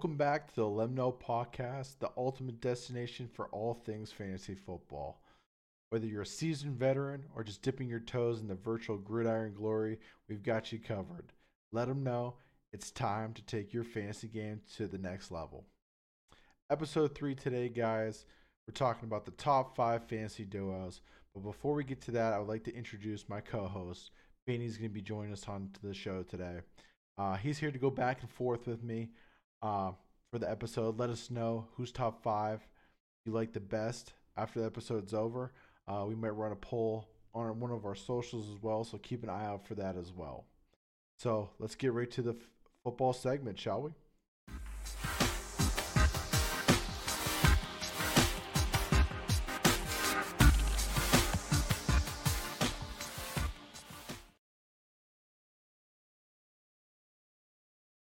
Welcome back to the Let 'Em Know Podcast, the ultimate destination for all things fantasy football. Whether you're a seasoned veteran or just dipping your toes in the virtual gridiron glory, we've got you covered. Let them know it's time to take your fantasy game to the next level. Episode 3 today, guys, we're talking about the top 5 fantasy duos. But before we get to that, I would like to introduce my co host. Benny's going to be joining us on to the show today. Uh, he's here to go back and forth with me uh, for the episode. Let us know who's top five you like the best after the episode's over. Uh, we might run a poll on one of our socials as well, so keep an eye out for that as well. So let's get right to the f- football segment, shall we?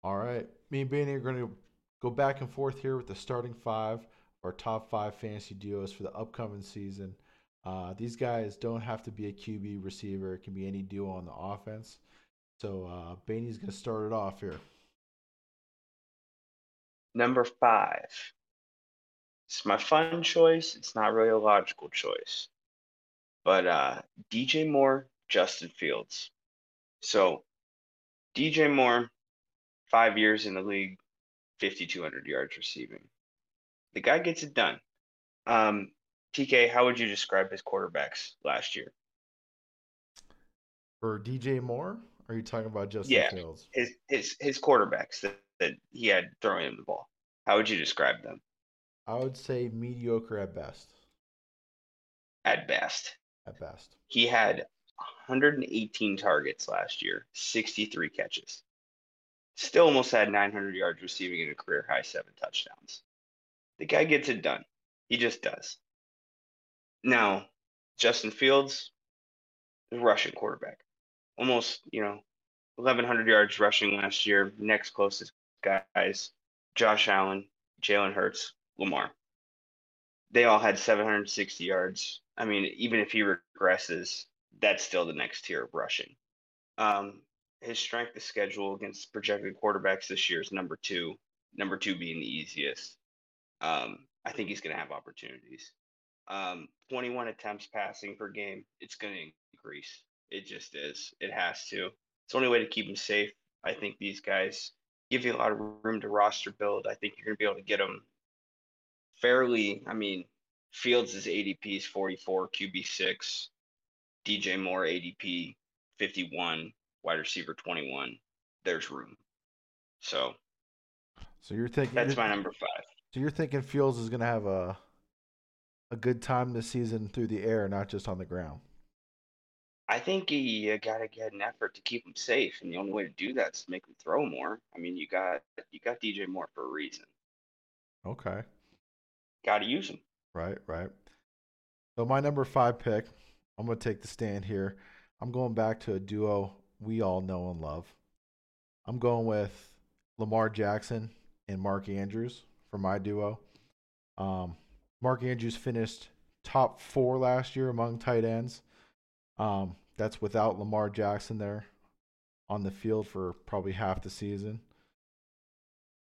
All right. Me and Benny are going to go back and forth here with the starting five, our top five fantasy duos for the upcoming season. Uh, these guys don't have to be a QB receiver, it can be any duo on the offense. So, uh, going to start it off here. Number five. It's my fun choice. It's not really a logical choice. But uh, DJ Moore, Justin Fields. So, DJ Moore, five years in the league, 5,200 yards receiving. The guy gets it done. Um, TK, how would you describe his quarterbacks last year? For DJ Moore, are you talking about Justin yeah, Fields? His his his quarterbacks that, that he had throwing him the ball. How would you describe them? I would say mediocre at best. At best. At best. He had 118 targets last year, 63 catches. Still almost had 900 yards receiving and a career high seven touchdowns. The guy gets it done. He just does. Now, Justin Fields, the Russian quarterback, almost you know, 1100 yards rushing last year. Next closest guys, Josh Allen, Jalen Hurts, Lamar. They all had 760 yards. I mean, even if he regresses, that's still the next tier of rushing. Um, his strength of schedule against projected quarterbacks this year is number two. Number two being the easiest. Um, I think he's going to have opportunities. Um, 21 attempts passing per game. It's going to increase. It just is. It has to. It's the only way to keep him safe. I think these guys give you a lot of room to roster build. I think you're going to be able to get them fairly. I mean, Fields' is ADP is 44, QB six. DJ Moore ADP 51 wide receiver 21, there's room. So, so you're thinking that's my number five. So you're thinking Fields is going to have a a good time this season through the air, not just on the ground. I think you got to get an effort to keep him safe, and the only way to do that is to make him throw more. I mean, you got you got DJ Moore for a reason. Okay. Got to use him. Right, right. So my number five pick, I'm going to take the stand here. I'm going back to a duo we all know and love. I'm going with Lamar Jackson and Mark Andrews for my duo. Um, Mark Andrews finished top four last year among tight ends. Um, that's without Lamar Jackson there on the field for probably half the season.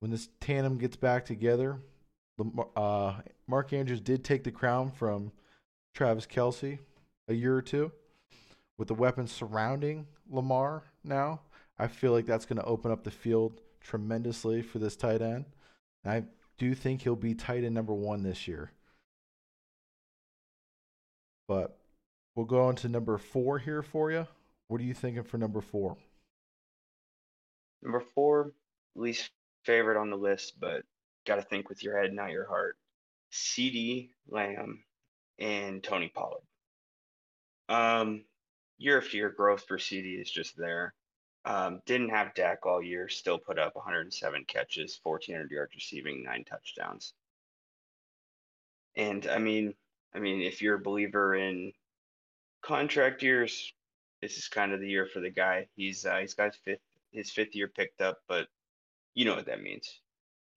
When this tandem gets back together, uh, Mark Andrews did take the crown from Travis Kelce a year or two with the weapons surrounding Lamar now, I feel like that's going to open up the field tremendously for this tight end. And I do think he'll be tight end number one this year. But we'll go on to number four here for you. What are you thinking for number four? Number four, least favorite on the list, but got to think with your head, not your heart. CeeDee Lamb and Tony Pollard. Um, year after year growth for CeeDee is just there. Um, didn't have Dak all year, still put up 107 catches, 1,400 yards receiving, nine touchdowns. And I mean, I mean, if you're a believer in contract years, this is kind of the year for the guy. He's uh, he's got his fifth his fifth year picked up, but you know what that means.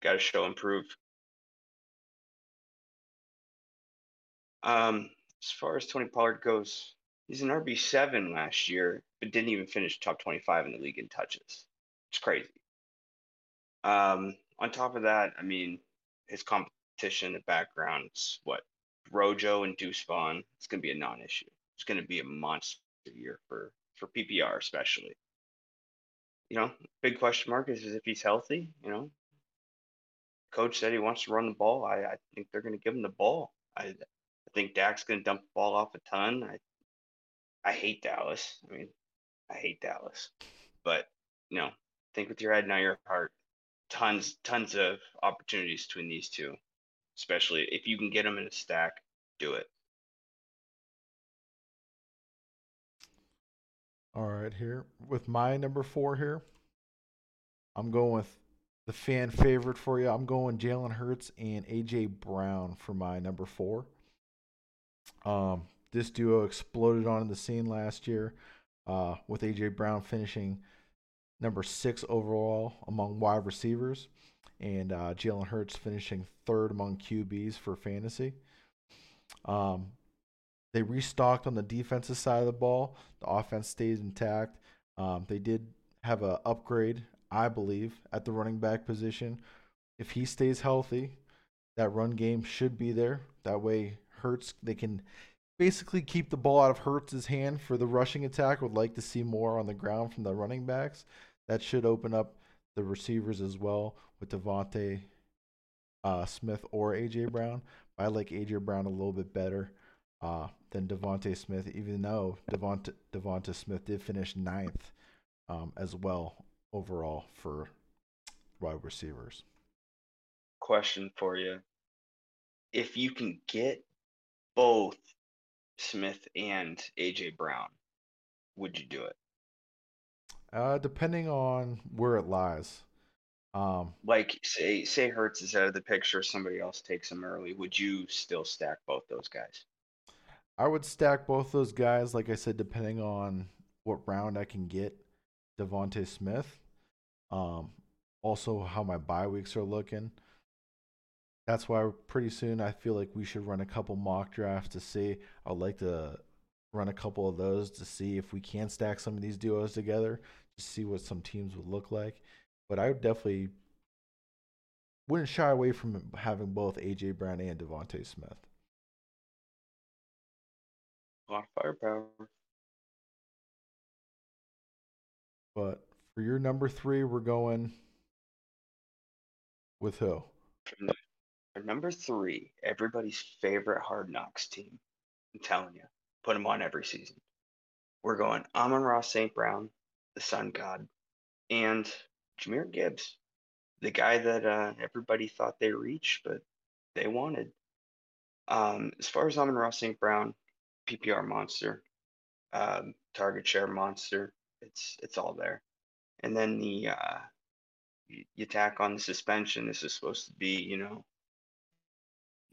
Got to show improved. Um, as far as Tony Pollard goes, He's an RB seven last year, but didn't even finish top twenty five in the league in touches. It's crazy. Um, on top of that, I mean, his competition, the background's what Rojo and Deuce Vaughn. It's going to be a non-issue. It's going to be a monster year for for PPR, especially. You know, big question mark is, is if he's healthy. You know, coach said he wants to run the ball. I, I think they're going to give him the ball. I, I think Dak's going to dump the ball off a ton. I I hate Dallas. I mean, I hate Dallas, but you know, think with your head, not your heart. Tons, tons of opportunities between these two, especially if you can get them in a stack, do it. All right, here with my number four here, I'm going with the fan favorite for you. I'm going Jalen Hurts and AJ Brown for my number four. Um, this duo exploded onto the scene last year, uh, with AJ Brown finishing number six overall among wide receivers, and uh, Jalen Hurts finishing third among QBs for fantasy. Um, they restocked on the defensive side of the ball. The offense stays intact. Um, they did have an upgrade, I believe, at the running back position. If he stays healthy, that run game should be there. That way, Hurts they can basically keep the ball out of Hurts' hand for the rushing attack. Would like to see more on the ground from the running backs. That should open up the receivers as well with DeVonta uh, Smith or AJ Brown. I like AJ Brown a little bit better uh, than DeVonta Smith, even though DeVonta, DeVonta Smith did finish ninth um, as well overall for wide receivers. Question for you. If you can get both Smith and AJ Brown, would you do it? Uh, depending on where it lies. Um, like say say Hurts is out of the picture, somebody else takes him early. Would you still stack both those guys? I would stack both those guys, like I said, depending on what round I can get DeVonta Smith. Um, also how my bye weeks are looking. That's why pretty soon I feel like we should run a couple mock drafts to see. I'd like to run a couple of those to see if we can stack some of these duos together to see what some teams would look like. But I would definitely wouldn't shy away from having both AJ Brown and DeVonta Smith. A lot of firepower. But for your number three, we're going with who? For number three, everybody's favorite Hard Knocks team. I'm telling you, put them on every season. We're going Amon-Ra St. Brown, the Sun God, and Jahmyr Gibbs, the guy that uh, everybody thought they reached, but they wanted. Um, as far as Amon-Ra St. Brown, PPR monster, um, target share monster, it's it's all there. And then the uh, you tack on the suspension. This is supposed to be, you know,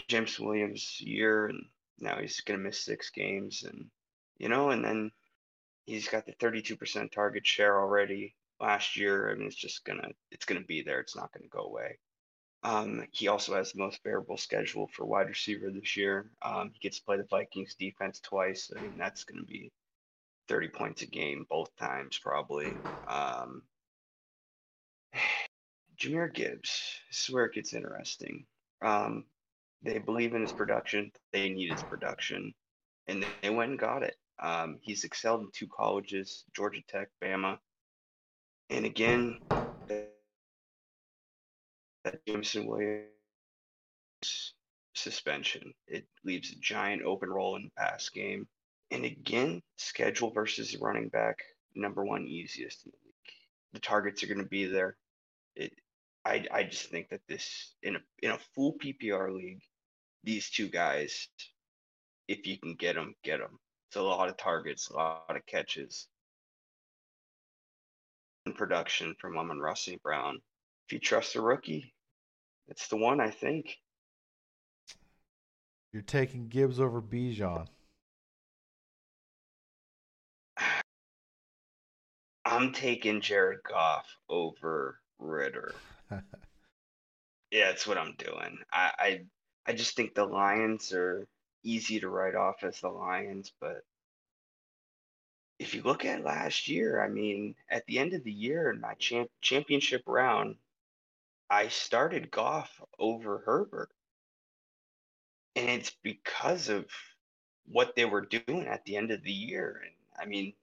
James Williams' year, and now he's gonna miss six games, and you know, and then he's got the 32% target share already last year. I mean, it's just gonna it's gonna be there. It's not gonna go away. Um, he also has the most favorable schedule for wide receiver this year. Um, he gets to play the Vikings defense twice. I mean, that's going to be 30 points a game both times, probably. Um, Jahmyr Gibbs, this is where it gets interesting. Um, they believe in his production, they need his production, and they went and got it. Um, he's excelled in two colleges, Georgia Tech, Bama. And again, that Jameson Williams suspension. It leaves a giant open role in the pass game. And again, schedule versus running back, number one easiest in the league. The targets are going to be there. It, I, I just think that this in a in a full PPR league, these two guys, if you can get them, get them. It's a lot of targets, a lot of catches, and production from Amon-Ra St. Brown. If you trust a rookie, it's the one I think. You're taking Gibbs over Bijan. I'm taking Jared Goff over Ritter. yeah, that's what I'm doing. I, I I just think the Lions are easy to write off as the Lions, but if you look at last year, I mean, at the end of the year in my champ- championship round, I started Goff over Herbert. And it's because of what they were doing at the end of the year. And I mean,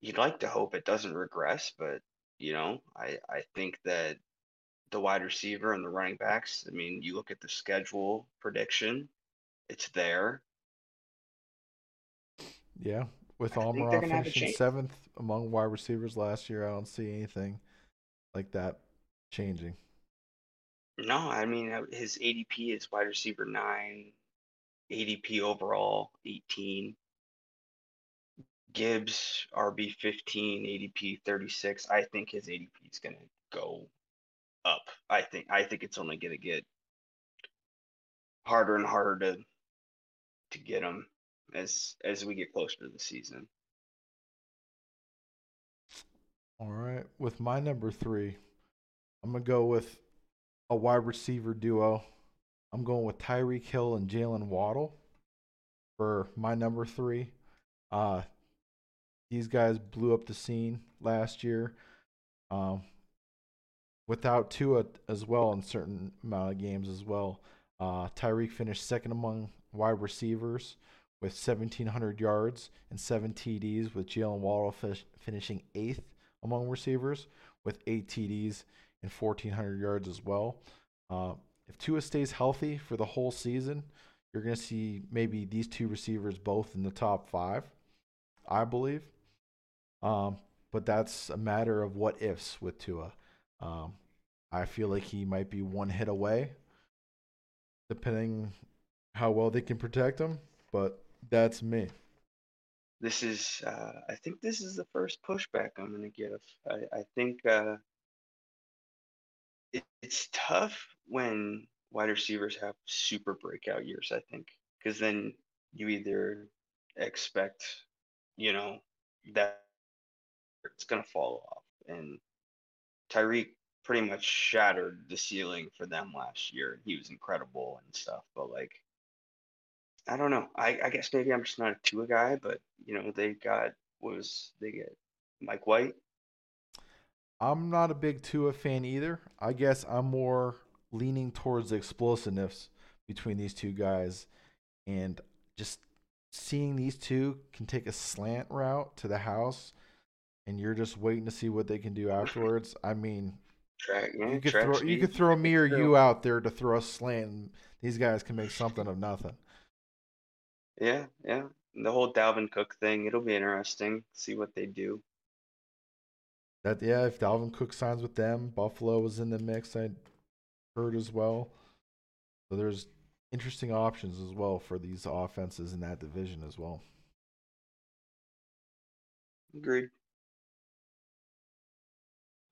you'd like to hope it doesn't regress, but you know, I, I think that the wide receiver and the running backs, I mean, you look at the schedule prediction, it's there. Yeah, with Amon-Ra gonna have a finishing seventh among wide receivers last year, I don't see anything like that changing. No, I mean uh, his ADP is wide receiver nine, ADP overall eighteen. Gibbs RB fifteen, ADP thirty six. I think his ADP is gonna go up. I think I think it's only gonna get harder and harder to to get them as as we get closer to the season. All right, with my number three, I'm gonna go with a wide receiver duo. I'm going with Tyreek Hill and Jaylen Waddle for my number three. Uh, these guys blew up the scene last year. Um, without Tua as well in certain amount of games as well. Uh, Tyreek finished second among wide receivers with 1,700 yards and seven TDs, with Jaylen Waddle finishing eighth among receivers with eight TDs and 1,400 yards as well. Uh, if Tua stays healthy for the whole season, you're going to see maybe these two receivers both in the top five, I believe. Um, but that's a matter of what ifs with Tua. Um, I feel like he might be one hit away, depending how well they can protect him. But that's me. This is uh, I think this is the first pushback I'm gonna give. I, I think uh, it, it's tough when wide receivers have super breakout years, I think, because then you either expect, you know, that it's going to fall off. And Tyreek pretty much shattered the ceiling for them last year. He was incredible and stuff, but like, I don't know. I, I guess maybe I'm just not a Tua guy, but you know, they got was they get Mike White. I'm not a big Tua fan either. I guess I'm more leaning towards the explosiveness between these two guys, and just seeing these two can take a slant route to the house, and you're just waiting to see what they can do afterwards. I mean, Track, yeah, you could throw you could throw me or you out there to throw a slant. And these guys can make something of nothing. Yeah, yeah. The whole Dalvin Cook thing, it'll be interesting. See what they do. That yeah, if Dalvin Cook signs with them, Buffalo was in the mix. I heard as well. So there's interesting options as well for these offenses in that division as well. Agreed.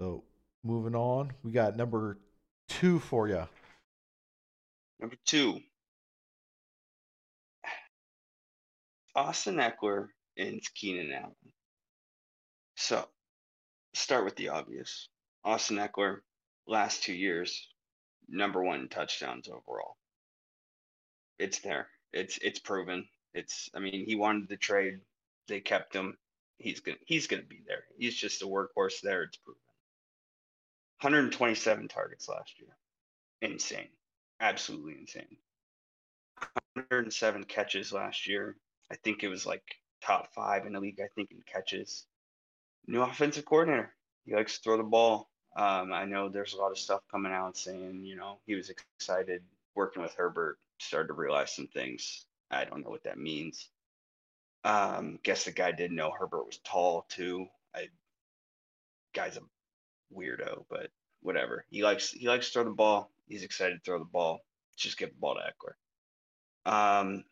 So moving on, we got number two for you. Number two, Austin Ekeler and Keenan Allen. So, start with the obvious. Austin Ekeler, last two years, number one touchdowns overall. It's there. It's it's proven. It's I mean, he wanted the trade. They kept him. He's gonna he's gonna be there. He's just a workhorse there. It's proven. 127 targets last year. Insane. Absolutely insane. 107 catches last year. I think it was like top five in the league, I think, in catches. New offensive coordinator. He likes to throw the ball. Um, I know there's a lot of stuff coming out saying, you know, he was excited working with Herbert, started to realize some things. I don't know what that means. Um, guess the guy didn't know Herbert was tall too. I guy's a weirdo, but whatever. He likes he likes to throw the ball. He's excited to throw the ball. Just get the ball to Ekeler. Um,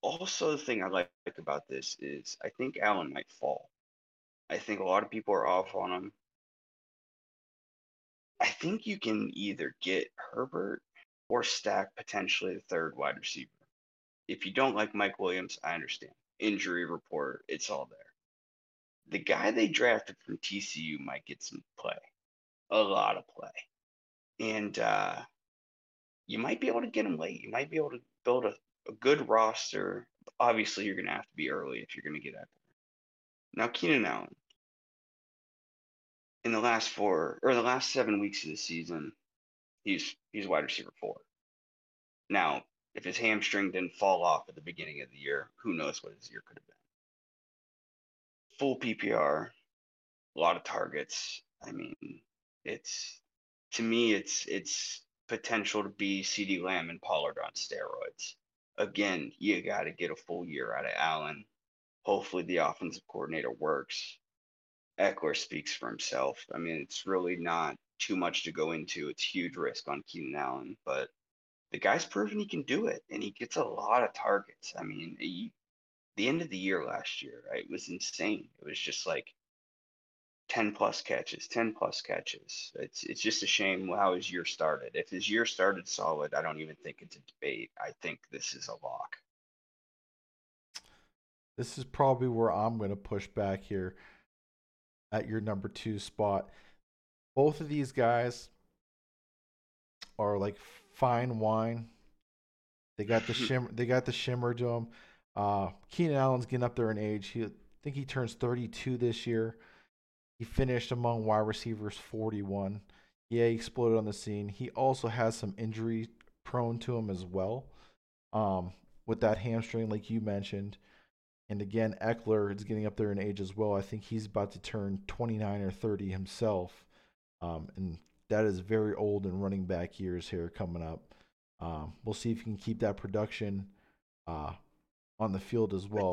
also, the thing I like about this is I think Allen might fall. I think a lot of people are off on him. I think you can either get Herbert or stack potentially the third wide receiver. If you don't like Mike Williams, I understand. Injury report, it's all there. The guy they drafted from TCU might get some play, a lot of play. And uh, you might be able to get him late. You might be able to build a, a good roster. Obviously, you're going to have to be early if you're going to get Ekeler. Now, Keenan Allen. in the last four or the last seven weeks of the season, he's he's wide receiver four. Now, if his hamstring didn't fall off at the beginning of the year, who knows what his year could have been. Full PPR, a lot of targets. I mean, it's to me, it's it's potential to be CeeDee Lamb and Pollard on steroids. Again, you got to get a full year out of Allen. Hopefully, the offensive coordinator works. Ekeler speaks for himself. I mean, it's really not too much to go into. It's huge risk on Keenan Allen, but the guy's proven he can do it, and he gets a lot of targets. I mean, he, the end of the year last year, right, was insane. It was just like 10 plus catches, 10 plus catches. It's it's just a shame how his year started. If his year started solid, I don't even think it's a debate. I think this is a lock. This is probably where I'm going to push back here at your number two spot. Both of these guys are like fine wine. They got the shimmer. They got the shimmer to them. Uh, Keenan Allen's getting up there in age. He I think he turns 32 this year. He finished among wide receivers 41. Yeah, he exploded on the scene. He also has some injury prone to him as well. Um, with that hamstring, like you mentioned. And again, Ekeler is getting up there in age as well. I think he's about to turn 29 or 30 himself. Um, and that is very old in running back years here coming up. Um, we'll see if he can keep that production uh, on the field as well.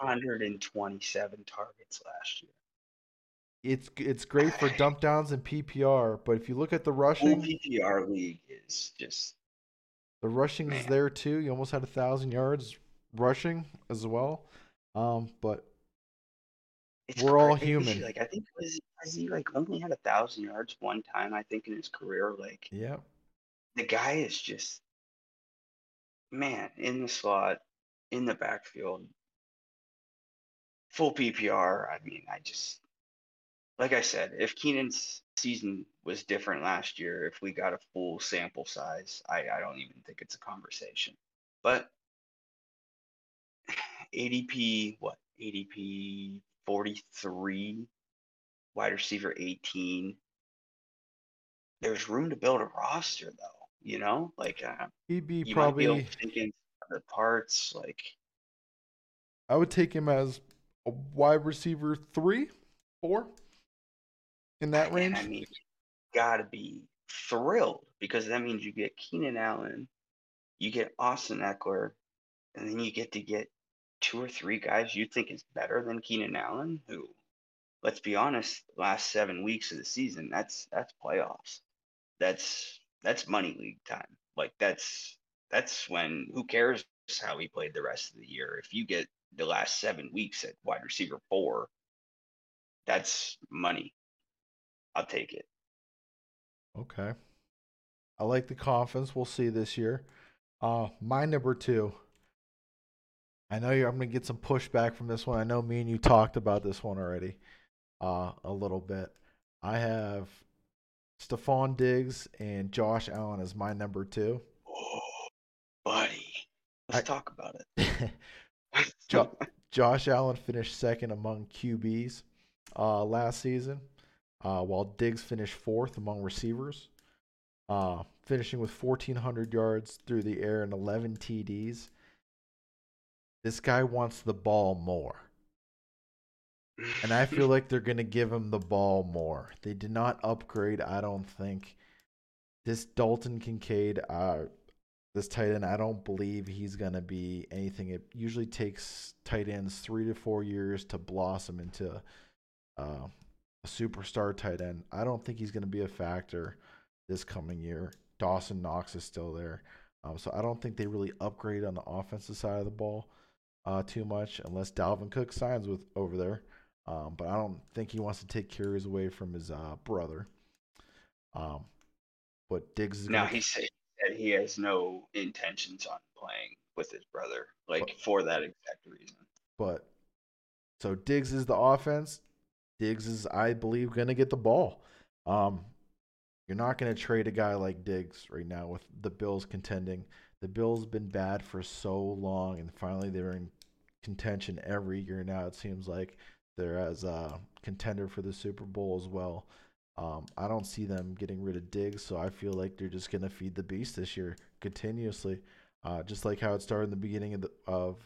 127 targets last year. It's it's great for dump downs and PPR, but if you look at the rushing, Full PPR league is just the rushing is there too. You almost had a thousand yards rushing as well. Um, but it's We're all human. Like I think was has he like only had a thousand yards one time? I think in his career. Like yeah, the guy is just man in the slot, in the backfield, full PPR. I mean, I just like I said, if Keenan's season was different last year, if we got a full sample size, I, I don't even think it's a conversation. But ADP, what ADP 43, wide receiver 18. There's room to build a roster though, you know? Like uh, he'd be you be able probably. to other parts, like I would take him as a wide receiver three, four, in that and range. I mean, gotta be thrilled because that means you get Keenan Allen, you get Austin Ekeler, and then you get to get two or three guys you think is better than Keenan Allen, who, let's be honest, last seven weeks of the season, that's that's playoffs. That's that's money league time. Like that's that's when who cares how he played the rest of the year. If you get the last seven weeks at wide receiver four, that's money. I'll take it. Okay. I like the confidence. We'll see this year. Uh, my number two. I know you're, I'm going to get some pushback from this one. I know me and you talked about this one already uh, a little bit. I have Stefon Diggs and Josh Allen as my number two. Oh, buddy. Let's I- talk about it. Jo- Josh Allen finished second among QBs uh, last season, uh, while Diggs finished fourth among receivers, uh, finishing with 1,400 yards through the air and 11 TDs. This guy wants the ball more. And I feel like they're going to give him the ball more. They did not upgrade, I don't think. This Dalton Kincaid, uh, this tight end, I don't believe he's going to be anything. It usually takes tight ends three to four years to blossom into uh, a superstar tight end. I don't think he's going to be a factor this coming year. Dawson Knox is still there. Um, so I don't think they really upgrade on the offensive side of the ball uh, too much unless Dalvin Cook signs with over there. Um, but I don't think he wants to take carries away from his uh, brother. Um, but Diggs is now gonna, he said that he has no intentions on playing with his brother, like for that exact reason. but so Diggs is the offense. Diggs is, I believe, going to get the ball. Um, you're not going to trade a guy like Diggs right now with the Bills contending. The Bills been bad for so long, and finally they're in contention every year now. It seems like they're as a contender for the Super Bowl as well. Um, I don't see them getting rid of Diggs, so I feel like they're just going to feed the beast this year continuously, uh, just like how it started in the beginning of the, of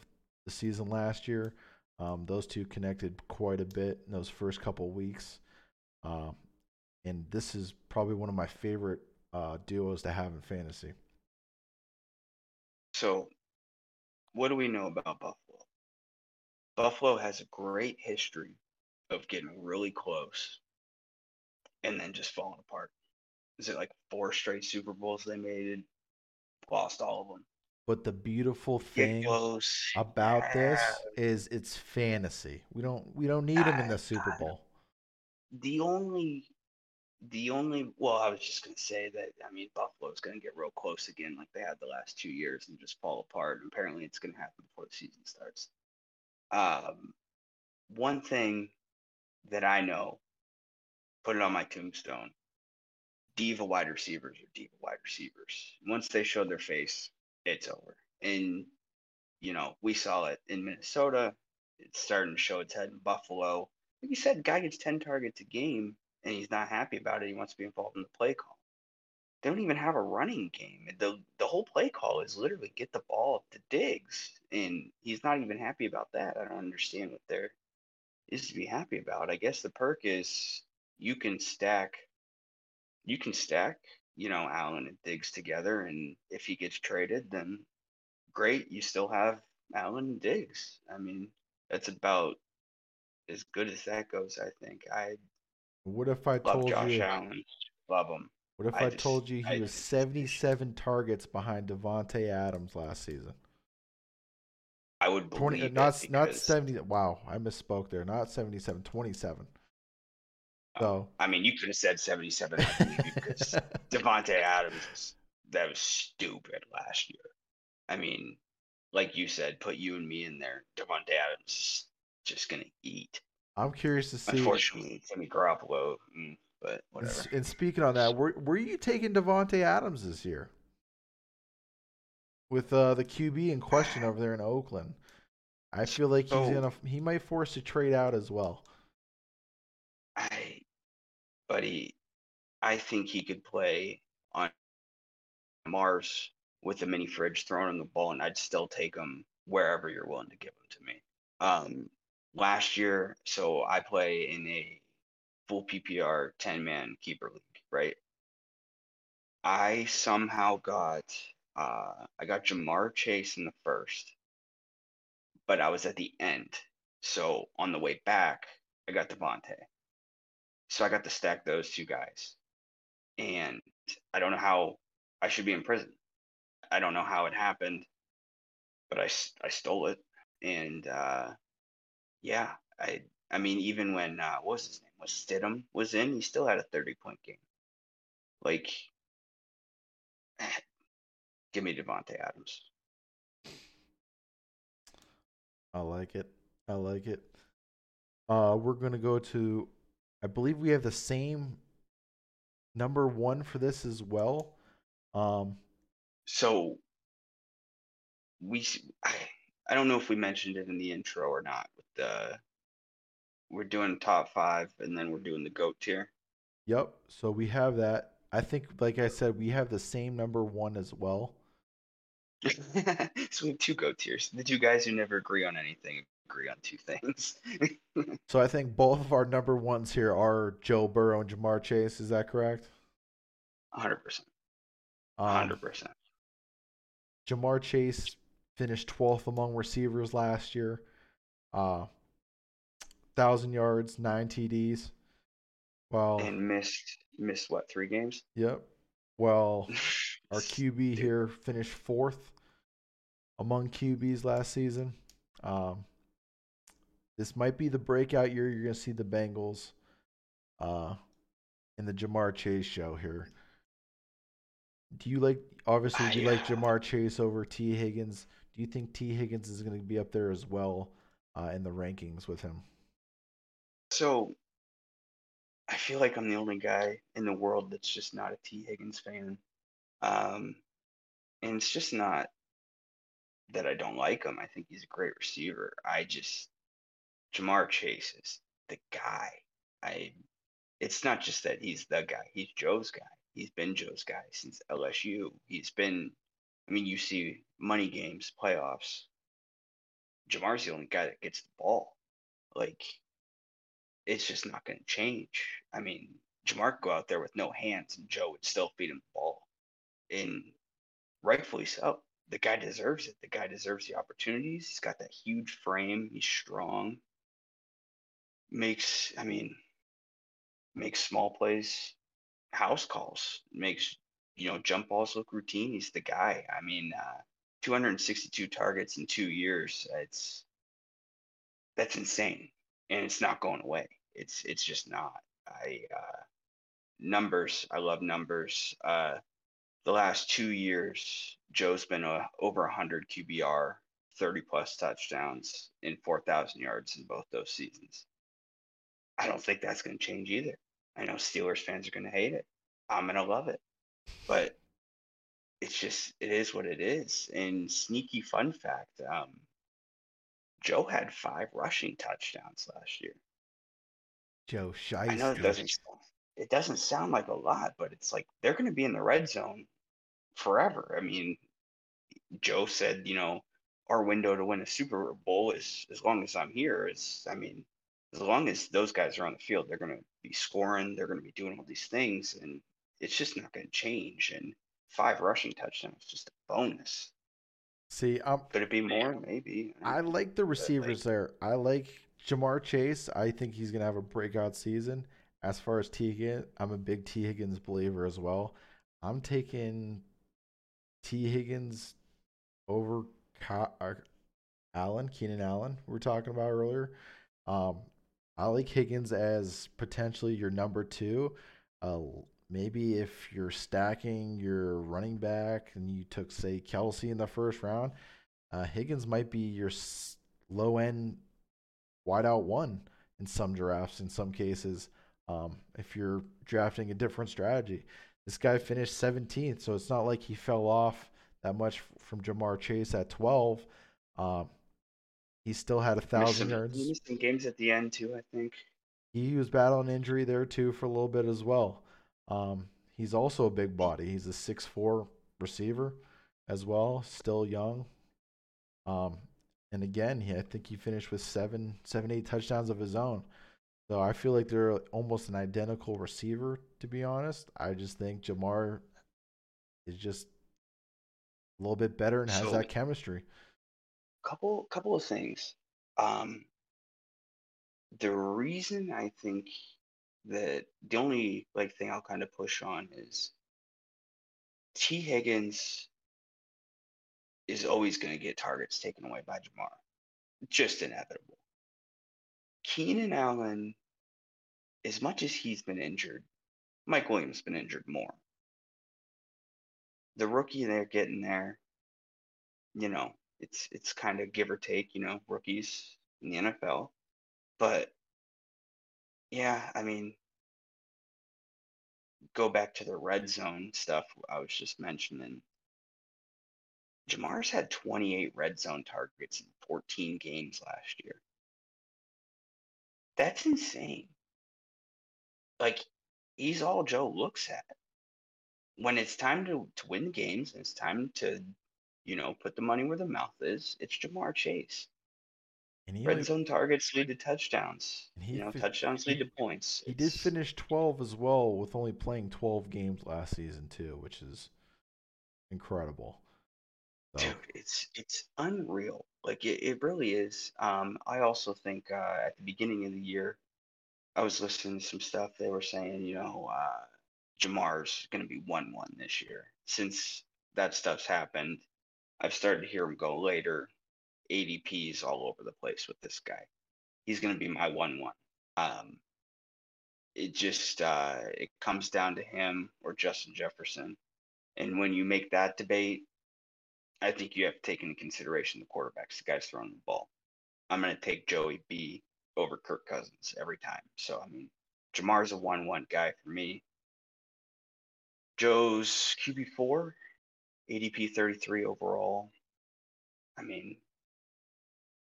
the season last year. Um, those two connected quite a bit in those first couple weeks, uh, and this is probably one of my favorite uh, duos to have in fantasy. So, what do we know about Buffalo? Buffalo has a great history of getting really close and then just falling apart. Is it like four straight Super Bowls they made? It, lost all of them. But the beautiful thing about this is it's fantasy. We don't we don't need them in the Super Bowl. The only the only well, I was just gonna say that I mean Buffalo's gonna get real close again like they had the last two years and just fall apart. And apparently it's gonna happen before the season starts. Um one thing that I know, put it on my tombstone. Diva wide receivers are diva wide receivers. Once they show their face, it's over. And you know, we saw it in Minnesota. It's starting to show its head in Buffalo. Like you said, guy gets ten targets a game, and he's not happy about it. He wants to be involved in the play call. They don't even have a running game. The the whole play call is literally get the ball up to Diggs, and he's not even happy about that. I don't understand what they're to be happy about. I guess the perk is you can stack you can stack, you know, Allen and Diggs together and if he gets traded then great, you still have Allen and Diggs. I mean, that's about as good as that goes, I think. I What if I told Josh you Allen. Love him. What if I, I just, told you he I was 77 targets behind Davante Adams last season? I would believe 20, not not 70. Wow, I misspoke there. Not 77, 27. So I mean, you could have said 77 because Davante Adams that was stupid last year. I mean, like you said, put you and me in there. Davante Adams is just gonna eat. I'm curious to see. Unfortunately, Timmy Garoppolo, but whatever. And, and speaking on that, were were you taking Davante Adams this year? with uh, the QB in question over there in Oakland. I feel like he's oh, gonna he might force a trade out as well. I, buddy, I think he could play on Mars with a mini fridge throwing him the ball, and I'd still take him wherever you're willing to give him to me. Um, last year, so I play in a full PPR ten man keeper league, right? I somehow got uh, I got Ja'Marr Chase in the first, but I was at the end. So on the way back, I got Davante. So I got to stack those two guys. And I don't know how I should be in prison. I don't know how it happened, but I, I stole it. And uh, yeah, I I mean, even when uh, what was his name was Stidham was in, he still had a thirty point game. Like Give me Davante Adams. I like it. I like it. Uh, we're gonna go to. I believe we have the same number one for this as well. Um, so we, I, I don't know if we mentioned it in the intro or not. With the, we're doing top five, and then we're doing the goat tier. Yep. So we have that. I think, like I said, we have the same number one as well. so we have two goat tiers. The two guys who never agree on anything agree on two things. so I think both of our number ones here are Joe Burrow and Ja'Marr Chase. Is that correct? Hundred percent. Hundred percent. Ja'Marr Chase finished 12th among receivers last year. Uh, thousand yards, nine TDs. Well, and missed missed what three games? Yep. Well, our QB here finished fourth among QBs last season. Um, this might be the breakout year. You're going to see the Bengals uh, in the Ja'Marr Chase show here. Do you like, obviously, do you like Ja'Marr Chase over Tee Higgins? Do you think Tee Higgins is going to be up there as well uh, in the rankings with him? So I feel like I'm the only guy in the world that's just not a Tee Higgins fan. Um, and it's just not that I don't like him. I think he's a great receiver. I just Ja'Marr Chase is the guy. I it's not just that he's the guy, he's Joe's guy. He's been Joe's guy since LSU. He's been, I mean, you see money games, playoffs. Ja'Marr's the only guy that gets the ball. Like, it's just not going to change. I mean, Ja'Marr go out there with no hands and Joe would still feed him the ball. And rightfully so. The guy deserves it. The guy deserves the opportunities. He's got that huge frame. He's strong. Makes, I mean, makes small plays house calls. Makes, you know, jump balls look routine. He's the guy. I mean, uh, 262 targets in two years. It's that's insane, and it's not going away. It's it's just not. I uh, numbers. I love numbers. Uh, the last two years, Joe's been a, over 100 QBR, 30 plus touchdowns, in 4,000 yards in both those seasons. I don't think that's going to change either. I know Steelers fans are going to hate it. I'm going to love it. But it's just, it is what it is. And sneaky fun fact um, Joe had five rushing touchdowns last year. Joe Shiesty. I know it doesn't it doesn't sound like a lot, but it's like they're going to be in the red zone forever. I mean, Joe said, you know, our window to win a Super Bowl is as long as I'm here. Is I mean, as long as those guys are on the field, they're going to be scoring. They're going to be doing all these things, and it's just not going to change. And five rushing touchdowns is just a bonus. See, um, could it be more? Maybe. I like the receivers like, there. I like Ja'Marr Chase. I think he's going to have a breakout season. As far as Tee Higgins, I'm a big Tee Higgins believer as well. I'm taking Tee Higgins over Ka- Allen, Keenan Allen, we were talking about earlier. Um, Like Higgins as potentially your number two. Uh, maybe if you're stacking your running back and you took, say, Kelce in the first round, uh, Higgins might be your low end wideout one in some drafts, in some cases, um, if you're drafting a different strategy. This guy finished 17th, so it's not like he fell off that much from Ja'Marr Chase at 12. Um, he still had a thousand yards. He missed some games at the end too, I think. He was battling injury there too for a little bit as well. Um, he's also a big body. He's a six four receiver as well, still young. Um, and again, he, I think he finished with seven, seven, eight touchdowns of his own. So I feel like they're almost an identical receiver, to be honest. I just think Ja'Marr is just a little bit better and has so, that chemistry. Couple couple of things. Um, the reason I think that the only like thing I'll kind of push on is Tee Higgins is always going to get targets taken away by Ja'Marr. Just inevitable. Keenan Allen, as much as he's been injured, Mike Williams been injured more. The rookie they're getting there, you know, it's it's kind of give or take, you know, rookies in the NFL. But yeah, I mean, go back to the red zone stuff I was just mentioning. Ja'Marr's had 28 red zone targets in 14 games last year. That's insane. Like, he's all Joe looks at. When it's time to, to win games and it's time to, you know, put the money where the mouth is, it's Ja'Marr Chase. And he Red only, zone targets lead to touchdowns. you know, fi- touchdowns lead to points. He it's, did finish 12 as well with only playing 12 games last season too, which is incredible. So. Dude, it's it's unreal. Like it, it really is. Um, I also think uh, at the beginning of the year, I was listening to some stuff. They were saying, you know, uh, Ja'Marr's going to be one-one this year. Since that stuff's happened, I've started to hear him go later. ADPs all over the place with this guy. He's going to be my one-one. Um, it just uh, it comes down to him or Justin Jefferson. And when you make that debate, I think you have to take into consideration the quarterbacks, the guys throwing the ball. I'm going to take Joey B over Kirk Cousins every time. So, I mean, Ja'Marr's a 1 1 guy for me. Joe's QB4, ADP 33 overall. I mean,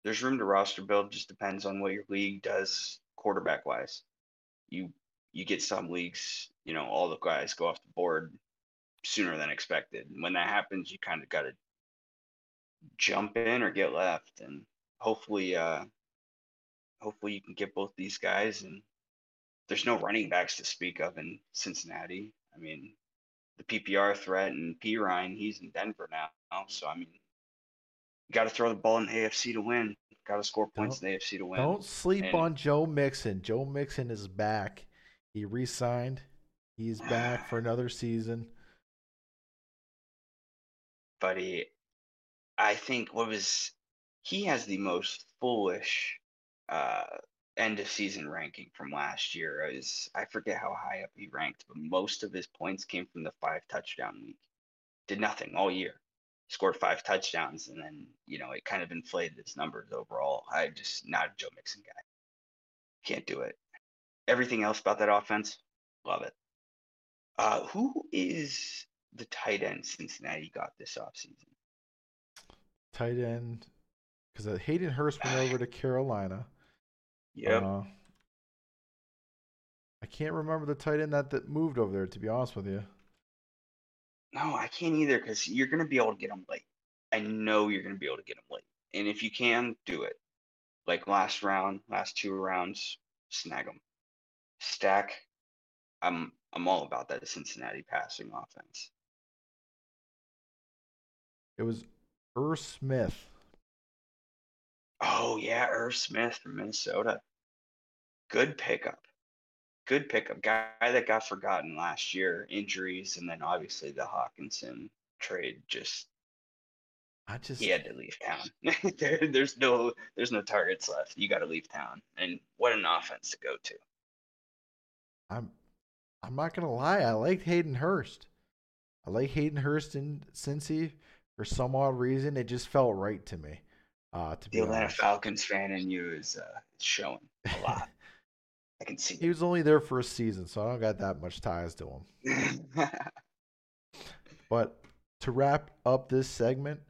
there's room to roster build, just depends on what your league does quarterback wise. You you get some leagues, you know, all the guys go off the board sooner than expected. And when that happens, you kind of got to jump in or get left, and hopefully, uh, hopefully you can get both these guys. And there's no running backs to speak of in Cincinnati. I mean, the PPR threat and Perine, he's in Denver now. So I mean, you got to throw the ball in the AFC to win. Got to score points Don't- in the AFC to win. Don't sleep And- on Joe Mixon. Joe Mixon is back. He re-signed. He's back for another season. Buddy, I think what was he has the most foolish uh, end of season ranking from last year. Is I forget how high up he ranked, but most of his points came from the five touchdown week. Did nothing all year. Scored five touchdowns, and then you know it kind of inflated his numbers overall. I just not a Joe Mixon guy. Can't do it. Everything else about that offense, love it. Uh, who is the tight end Cincinnati got this offseason? Tight end, because Hayden Hurst went over to Carolina. Yep. Uh, I can't remember the tight end that, that moved over there. To be honest with you, No, I can't either because you're going to be able to get them late. I know you're going to be able to get them late. And if you can, do it. Like last round, last two rounds, snag them. Stack. I'm I'm all about that Cincinnati passing offense. it was Irv Smith. Oh yeah, Irv Smith from Minnesota. Good pickup. Good pickup. Guy that got forgotten last year, injuries, and then obviously the Hockenson trade just I just he had to leave town. there, there's no there's no targets left. You got to leave town. And what an offense to go to. I'm I'm not gonna lie, I liked Hayden Hurst. I like Hayden Hurst in Cincy for some odd reason. It just felt right to me. Uh to The be Atlanta honest. Falcons fan in you is uh, showing a lot. I can see he was only there for a season, so I don't got that much ties to him. But to wrap up this segment,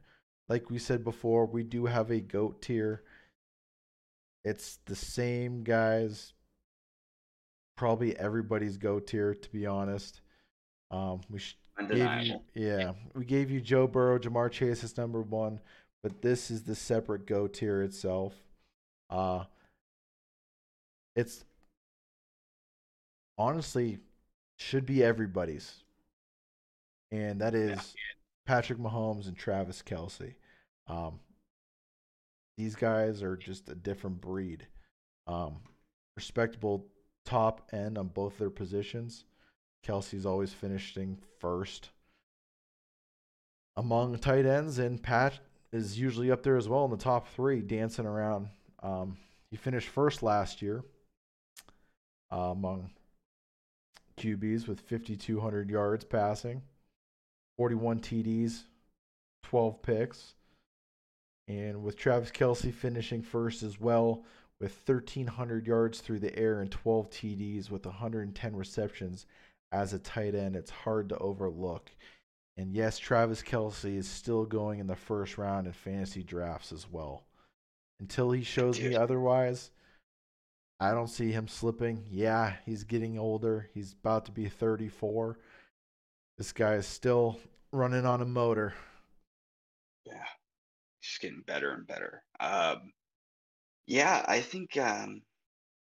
like we said before, we do have a goat tier. It's the same guys, probably everybody's goat tier, to be honest. Um, we sh- gave you, yeah, we gave you Joe Burrow, Ja'Marr Chase is number one, but this is the separate goat tier itself. Uh, it's honestly should be everybody's, and that is Patrick Mahomes and Travis Kelce. Um, these guys are just a different breed. Um, respectable top end on both their positions. Kelce's always finishing first among tight ends, and Pat is usually up there as well in the top three, dancing around. Um, he finished first last year uh, among QBs with 5,200 yards passing, 41 TDs, 12 picks. And with Travis Kelce finishing first as well with 1,300 yards through the air and 12 TDs with 110 receptions as a tight end, it's hard to overlook. And yes, Travis Kelce is still going in the first round in fantasy drafts as well. Until he shows me otherwise, I don't see him slipping. Yeah, he's getting older. He's about to be 34. This guy is still running on a motor. Yeah, just getting better and better. Um, yeah, I think um,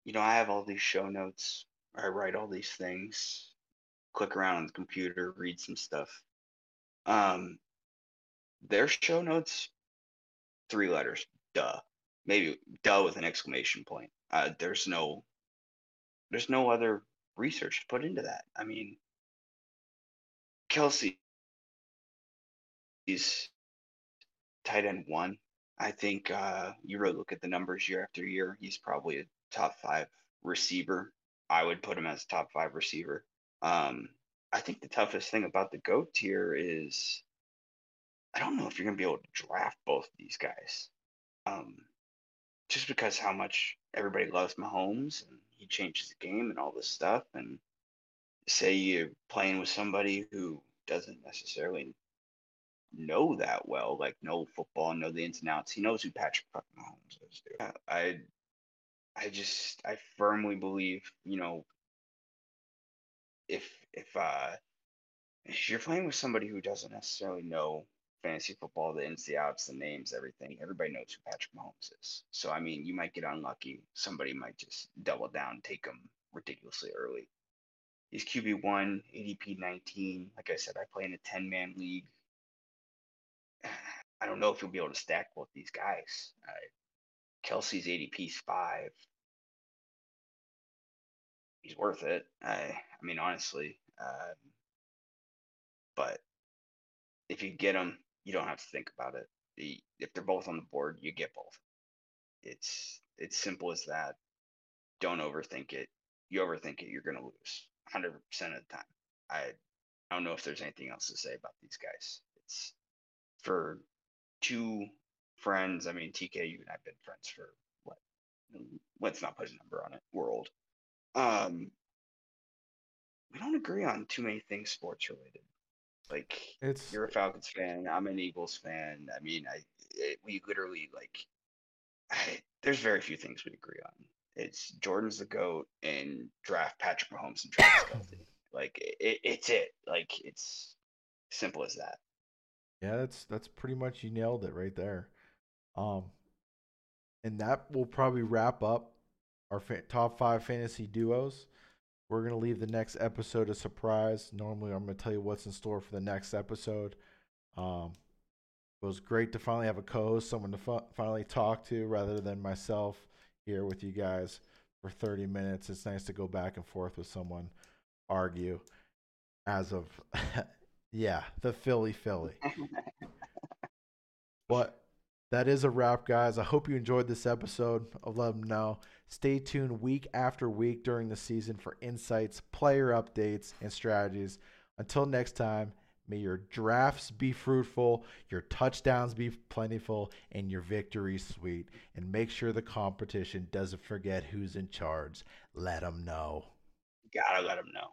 you know I have all these show notes. I write all these things. Click around on the computer, read some stuff. Um, their show notes, three letters. Duh, maybe duh with an exclamation point. Uh, there's no, there's no other research put into that. I mean, Kelce is tight end one. I think uh, you really look at the numbers year after year. He's probably a top five receiver. I would put him as top five receiver. Um, I think the toughest thing about the GOAT tier is I don't know if you're going to be able to draft both of these guys. Um, just because how much everybody loves Mahomes and he changes the game and all this stuff. And say you're playing with somebody who doesn't necessarily know that well, like know football, know the ins and outs. He knows who Patrick Mahomes is. Dude. I, I just, I firmly believe, you know, if if uh if you're playing with somebody who doesn't necessarily know fantasy football, the ins, the outs, the names, everything, everybody knows who Patrick Mahomes is. So I mean, you might get unlucky. Somebody might just double down, take him ridiculously early. He's QB one, ADP nineteen. Like I said, I play in a ten man league. I don't know if you'll be able to stack both these guys. Uh, Kelce's ADP's five. He's worth it. I, I mean, honestly. Um, but if you get them, you don't have to think about it. The, if they're both on the board, you get both. It's it's simple as that. Don't overthink it. You overthink it, you're gonna lose 100% of the time. I I don't know if there's anything else to say about these guys. It's for two friends. I mean, TK, you and I've been friends for what? Let's not put a number on it. World. Um, we don't agree on too many things sports related. Like It's you're a Falcons fan, I'm an Eagles fan. I mean, I it, we literally like I, there's very few things we agree on. It's Jordan's the goat and draft Patrick Mahomes and Travis. Like it, it's it. Like it's simple as that. yeah, that's that's pretty much you nailed it right there. Um, and that will probably wrap up our fa- top five fantasy duos. We're gonna leave the next episode a surprise. Normally, I'm gonna tell you what's in store for the next episode. Um, it was great to finally have a co-host, someone to fi- finally talk to, rather than myself here with you guys for 30 minutes. It's nice to go back and forth with someone, argue. As of, yeah, the Philly Philly. But that is a wrap, guys. I hope you enjoyed this episode. I'll let them know. Stay tuned week after week during the season for insights, player updates, and strategies. Until next time, may your drafts be fruitful, your touchdowns be plentiful, and your victories sweet. And make sure the competition doesn't forget who's in charge. Let them know. Gotta let them know.